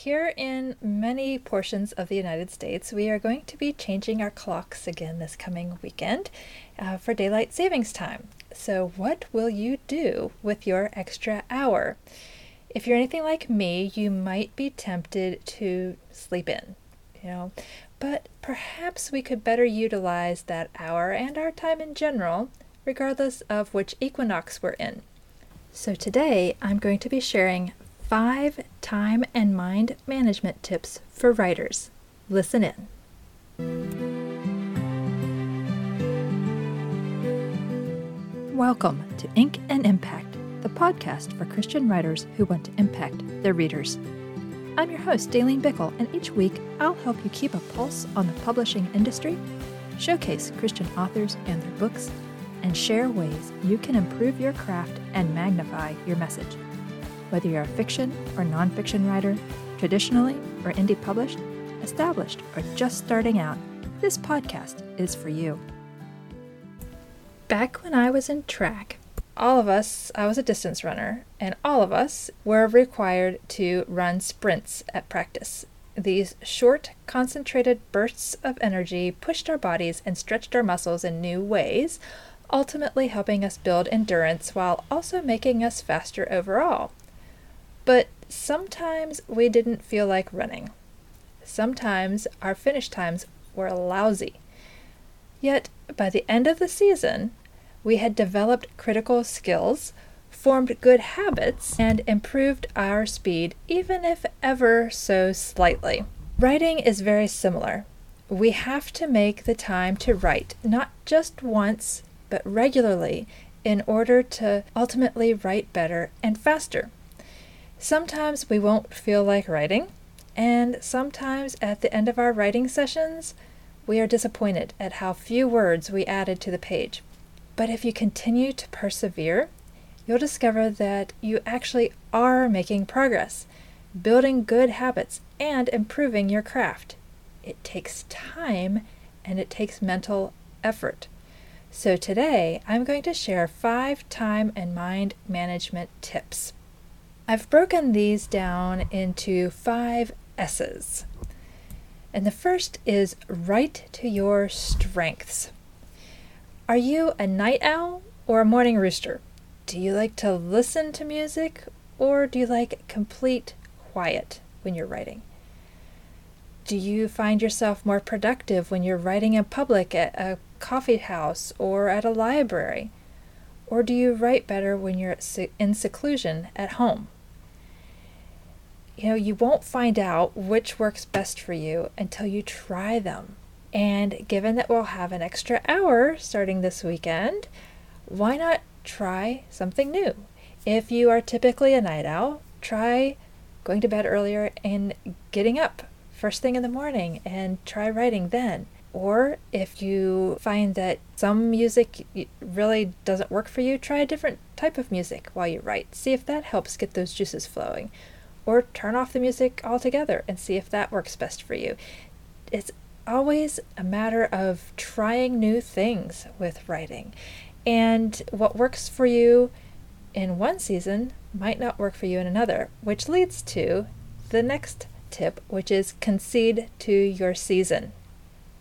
here in many portions of the United States, we are going to be changing our clocks again this coming weekend uh, for daylight savings time. So, what will you do with your extra hour? If you're anything like me, you might be tempted to sleep in, you know, but perhaps we could better utilize that hour and our time in general, regardless of which equinox we're in. So, today I'm going to be sharing five time and mind management tips for writers. Listen in. Welcome to Ink and Impact, the podcast for Christian writers who want to impact their readers. I'm your host, Dalene Bickel, and each week I'll help you keep a pulse on the publishing industry, showcase Christian authors and their books, and share ways you can improve your craft and magnify your message. Whether you're a fiction or nonfiction writer, traditionally or indie published, established or just starting out, this podcast is for you. Back when I was in track, all of us, I was a distance runner, and all of us were required to run sprints at practice. These short, concentrated bursts of energy pushed our bodies and stretched our muscles in new ways, ultimately helping us build endurance while also making us faster overall. But sometimes we didn't feel like running. Sometimes our finish times were lousy. Yet, by the end of the season, we had developed critical skills, formed good habits, and improved our speed, even if ever so slightly. Writing is very similar. We have to make the time to write, not just once, but regularly, in order to ultimately write better and faster. Sometimes we won't feel like writing, and sometimes at the end of our writing sessions, we are disappointed at how few words we added to the page. But if you continue to persevere, you'll discover that you actually are making progress, building good habits, and improving your craft. It takes time and it takes mental effort. So today, I'm going to share five time and mind management tips. I've broken these down into five S's. And the first is write to your strengths. Are you a night owl or a morning rooster? Do you like to listen to music or do you like complete quiet when you're writing? Do you find yourself more productive when you're writing in public at a coffee house or at a library? Or do you write better when you're in seclusion at home? You know, you won't find out which works best for you until you try them. And given that we'll have an extra hour starting this weekend, why not try something new? If you are typically a night owl, try going to bed earlier and getting up first thing in the morning and try writing then. Or if you find that some music really doesn't work for you, try a different type of music while you write. See if that helps get those juices flowing or turn off the music altogether and see if that works best for you. It's always a matter of trying new things with writing. And what works for you in one season might not work for you in another, which leads to the next tip, which is concede to your season.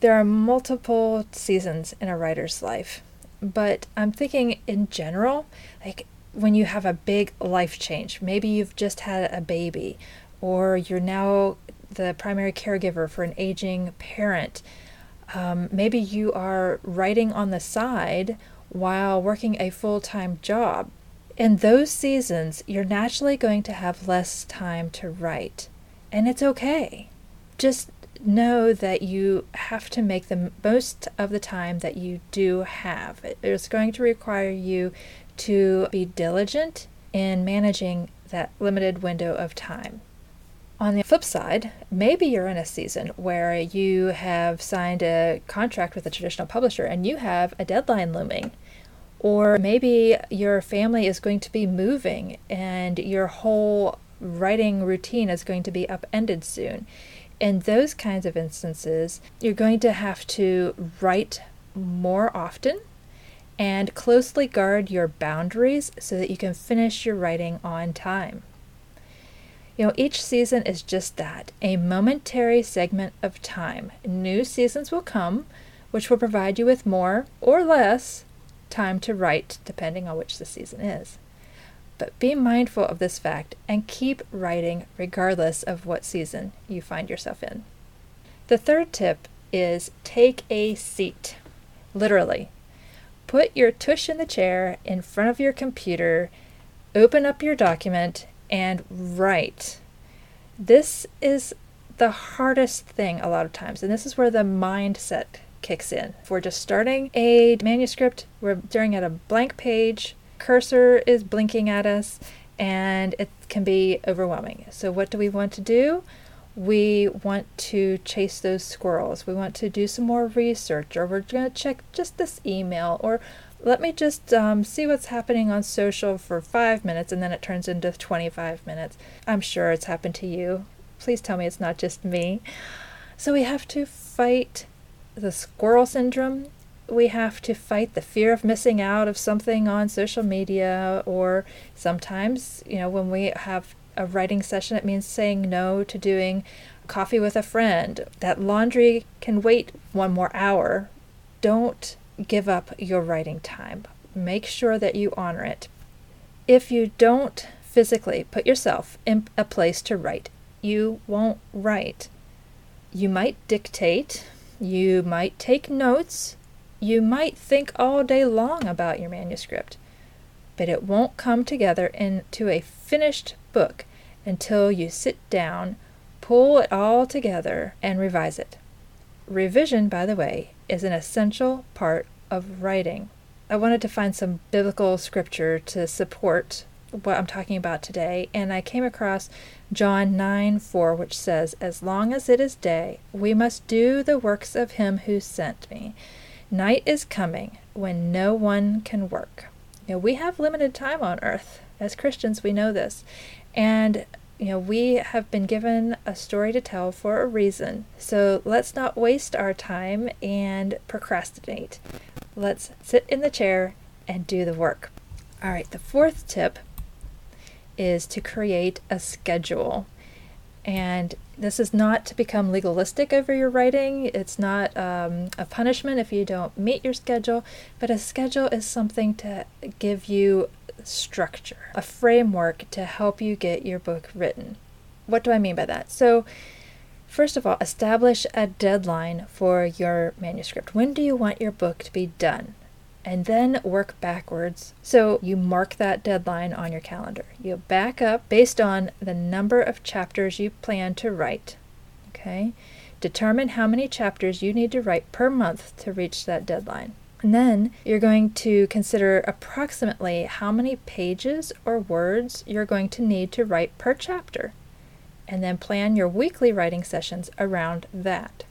There are multiple seasons in a writer's life, but I'm thinking in general, like when you have a big life change. Maybe you've just had a baby, or you're now the primary caregiver for an aging parent. Um, maybe you are writing on the side while working a full time job. In those seasons, you're naturally going to have less time to write, and it's okay. Just know that you have to make the most of the time that you do have. It's going to require you to be diligent in managing that limited window of time. On the flip side, maybe you're in a season where you have signed a contract with a traditional publisher and you have a deadline looming. Or maybe your family is going to be moving and your whole writing routine is going to be upended soon. In those kinds of instances, you're going to have to write more often and closely guard your boundaries so that you can finish your writing on time. You know, each season is just that a momentary segment of time. New seasons will come, which will provide you with more or less time to write, depending on which the season is. But be mindful of this fact and keep writing regardless of what season you find yourself in. The third tip is take a seat. Literally, put your tush in the chair in front of your computer, open up your document, and write. This is the hardest thing a lot of times, and this is where the mindset kicks in. If we're just starting a manuscript, we're staring at a blank page, cursor is blinking at us, and it can be overwhelming. So, what do we want to do? We want to chase those squirrels. We want to do some more research, or we're going to check just this email, or let me just um, see what's happening on social for five minutes and then it turns into 25 minutes. I'm sure it's happened to you. Please tell me it's not just me. So we have to fight the squirrel syndrome. We have to fight the fear of missing out of something on social media, or sometimes, you know, when we have a writing session, it means saying no to doing coffee with a friend. That laundry can wait one more hour. Don't give up your writing time. Make sure that you honor it. If you don't physically put yourself in a place to write, you won't write. You might dictate, you might take notes, you might think all day long about your manuscript, but it won't come together into a finished book until you sit down, pull it all together, and revise it. Revision, by the way, is an essential part of writing. I wanted to find some biblical scripture to support what I'm talking about today, and I came across John 9 4, which says, As long as it is day, we must do the works of him who sent me. Night is coming when no one can work. You know, we have limited time on earth. As Christians, we know this. And you know, we have been given a story to tell for a reason. So let's not waste our time and procrastinate. Let's sit in the chair and do the work. All right, the fourth tip is to create a schedule. And this is not to become legalistic over your writing. It's not um, a punishment if you don't meet your schedule, but a schedule is something to give you structure, a framework to help you get your book written. What do I mean by that? So, first of all, establish a deadline for your manuscript. When do you want your book to be done? And then work backwards. So you mark that deadline on your calendar. You back up based on the number of chapters you plan to write. Okay? Determine how many chapters you need to write per month to reach that deadline. And then you're going to consider approximately how many pages or words you're going to need to write per chapter. And then plan your weekly writing sessions around that.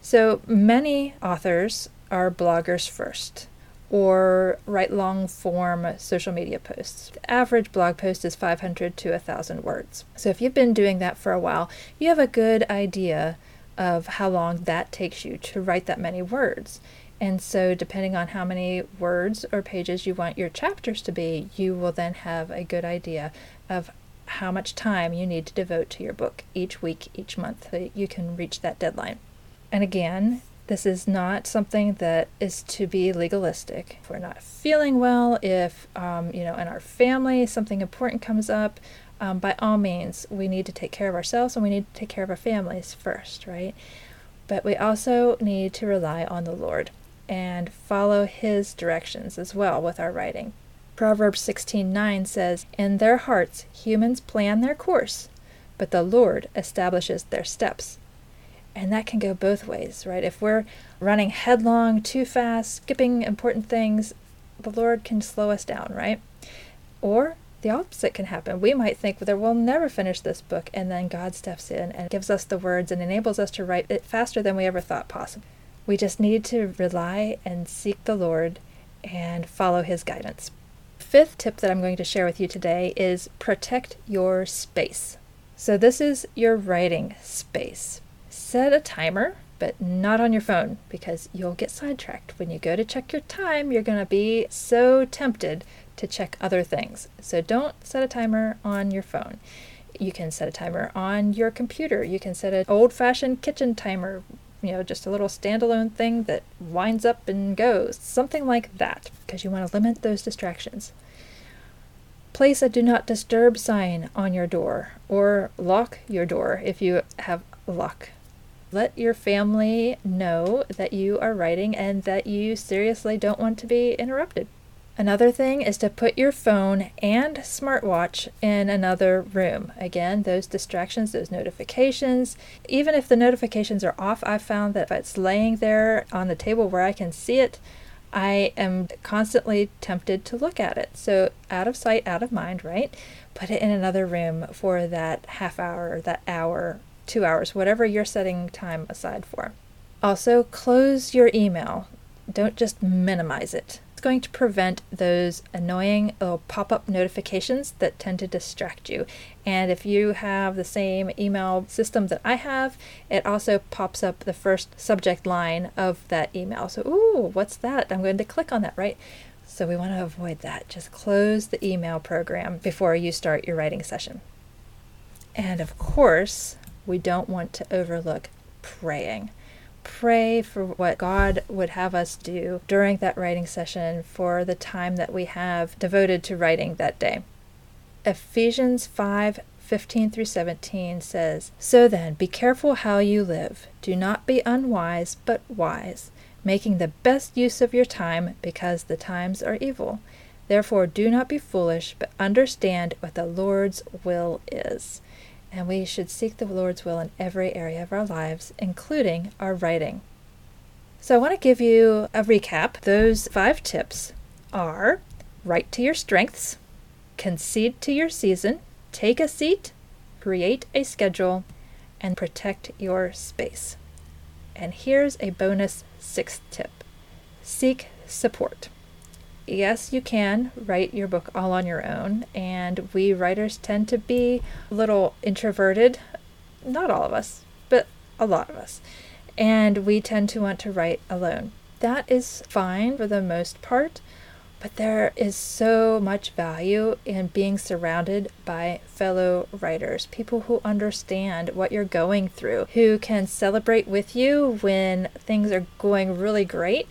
So many authors are bloggers first or write long form social media posts. The average blog post is 500 to 1,000 words. So if you've been doing that for a while, you have a good idea of how long that takes you to write that many words. And so, depending on how many words or pages you want your chapters to be, you will then have a good idea of how much time you need to devote to your book each week, each month, so you can reach that deadline. And again, this is not something that is to be legalistic. If we're not feeling well, if, um, you know, in our family something important comes up, um, by all means, we need to take care of ourselves and we need to take care of our families first, right? But we also need to rely on the Lord and follow his directions as well with our writing. Proverbs 16:9 says, "In their hearts humans plan their course, but the Lord establishes their steps." And that can go both ways, right? If we're running headlong too fast, skipping important things, the Lord can slow us down, right? Or the opposite can happen. We might think that we'll never finish this book, and then God steps in and gives us the words and enables us to write it faster than we ever thought possible. We just need to rely and seek the Lord and follow His guidance. Fifth tip that I'm going to share with you today is protect your space. So, this is your writing space. Set a timer, but not on your phone because you'll get sidetracked. When you go to check your time, you're going to be so tempted to check other things. So, don't set a timer on your phone. You can set a timer on your computer. You can set an old fashioned kitchen timer, you know, just a little standalone thing that winds up and goes. Something like that, because you want to limit those distractions. Place a do not disturb sign on your door or lock your door if you have luck. Let your family know that you are writing and that you seriously don't want to be interrupted. Another thing is to put your phone and smartwatch in another room. Again, those distractions, those notifications, even if the notifications are off, I've found that if it's laying there on the table where I can see it, I am constantly tempted to look at it. So, out of sight, out of mind, right? Put it in another room for that half hour, that hour, two hours, whatever you're setting time aside for. Also, close your email. Don't just minimize it it's going to prevent those annoying little pop up notifications that tend to distract you. And if you have the same email system that I have, it also pops up the first subject line of that email. So, ooh, what's that? I'm going to click on that, right? So, we want to avoid that. Just close the email program before you start your writing session. And of course, we don't want to overlook praying pray for what God would have us do during that writing session for the time that we have devoted to writing that day. Ephesians 5 15 through 17 says, So then, be careful how you live. Do not be unwise, but wise, making the best use of your time, because the times are evil. Therefore, do not be foolish, but understand what the Lord's will is and we should seek the Lord's will in every area of our lives, including our writing. So, I want to give you a recap. Those five tips are write to your strengths, concede to your season, take a seat, create a schedule, and protect your space. And here's a bonus sixth tip seek support yes, you can write your book all on your own, and we writers tend to be a little introverted. Not all of us, but a lot of us. And we tend to want to write alone. That is fine for the most part, but there is so much value in being surrounded by fellow writers, people who understand what you're going through, who can celebrate with you when things are going really great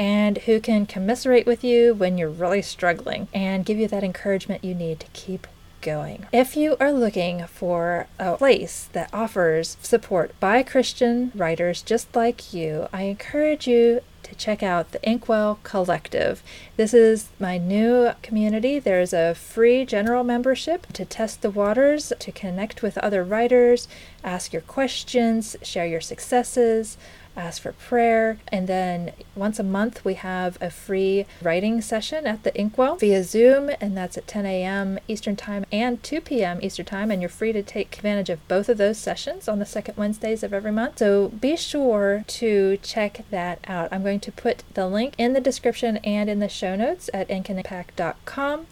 and who can commiserate with you when you're really struggling and give you that encouragement you need to keep going. If you are looking for a place that offers support by Christian writers just like you, I encourage you to check out the Inkwell Collective. This is my new community. There's a free general membership to test the waters, to connect with other writers, ask your questions, share your successes ask for prayer. And then once a month, we have a free writing session at the Inkwell via Zoom, and that's at 10 a.m. Eastern Time and 2 p.m. Eastern Time. And you're free to take advantage of both of those sessions on the second Wednesdays of every month. So be sure to check that out. I'm going to put the link in the description and in the show notes at inkimpact.com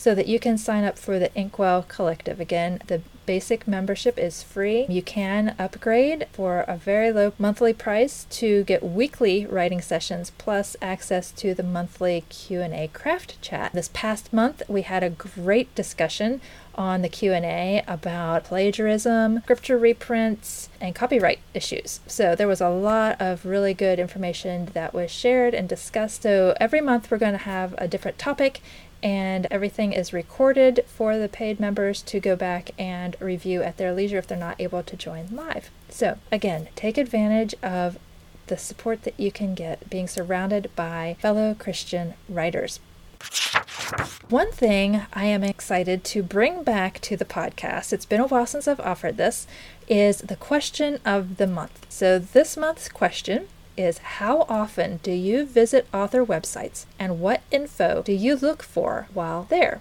so that you can sign up for the Inkwell Collective. Again, the basic membership is free. You can upgrade for a very low monthly price to get weekly writing sessions plus access to the monthly Q&A craft chat. This past month we had a great discussion on the Q&A about plagiarism, scripture reprints, and copyright issues. So there was a lot of really good information that was shared and discussed. So every month we're going to have a different topic and everything is recorded for the paid members to go back and review at their leisure if they're not able to join live. So, again, take advantage of the support that you can get being surrounded by fellow Christian writers. One thing I am excited to bring back to the podcast, it's been a while since I've offered this, is the question of the month. So, this month's question is how often do you visit author websites and what info do you look for while there?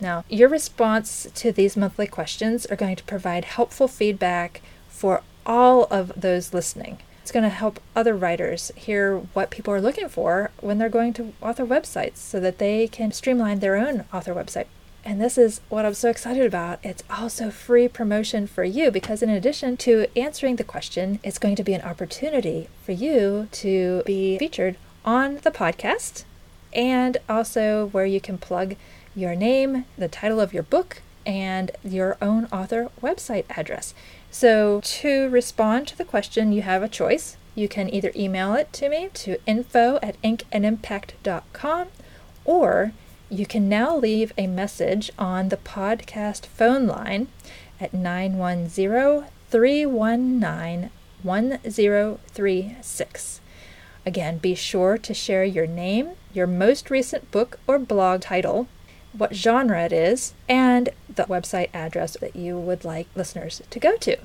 Now, your response to these monthly questions are going to provide helpful feedback for all of those listening. It's going to help other writers hear what people are looking for when they're going to author websites so that they can streamline their own author website. And this is what I'm so excited about. It's also free promotion for you because, in addition to answering the question, it's going to be an opportunity for you to be featured on the podcast and also where you can plug your name, the title of your book, and your own author website address. So, to respond to the question, you have a choice. You can either email it to me to info at inkandimpact.com or you can now leave a message on the podcast phone line at 910 319 1036. Again, be sure to share your name, your most recent book or blog title, what genre it is, and the website address that you would like listeners to go to.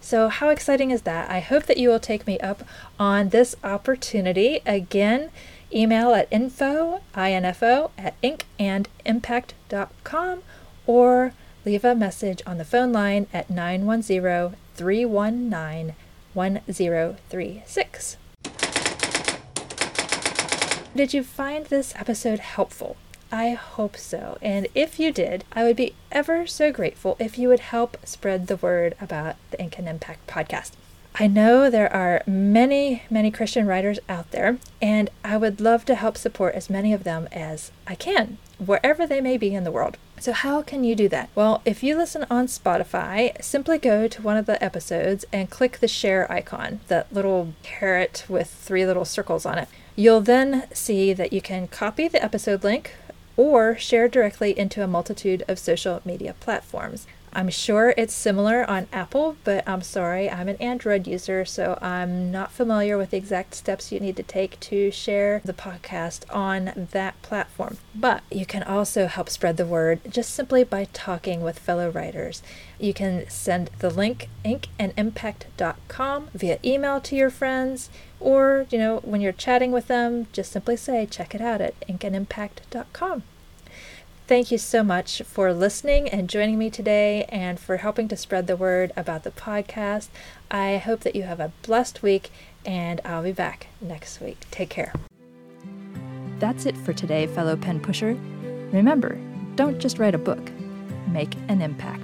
So, how exciting is that? I hope that you will take me up on this opportunity. Again, email at info, info at inkandimpact.com or leave a message on the phone line at 910 319 1036. Did you find this episode helpful? I hope so. And if you did, I would be ever so grateful if you would help spread the word about the Ink and Impact podcast. I know there are many, many Christian writers out there, and I would love to help support as many of them as I can, wherever they may be in the world. So, how can you do that? Well, if you listen on Spotify, simply go to one of the episodes and click the share icon, that little caret with three little circles on it. You'll then see that you can copy the episode link or share directly into a multitude of social media platforms. I'm sure it's similar on Apple, but I'm sorry, I'm an Android user, so I'm not familiar with the exact steps you need to take to share the podcast on that platform. But you can also help spread the word just simply by talking with fellow writers. You can send the link inkandimpact.com via email to your friends, or, you know, when you're chatting with them, just simply say, check it out at inkandimpact.com. Thank you so much for listening and joining me today and for helping to spread the word about the podcast. I hope that you have a blessed week and I'll be back next week. Take care. That's it for today, fellow pen pusher. Remember, don't just write a book, make an impact.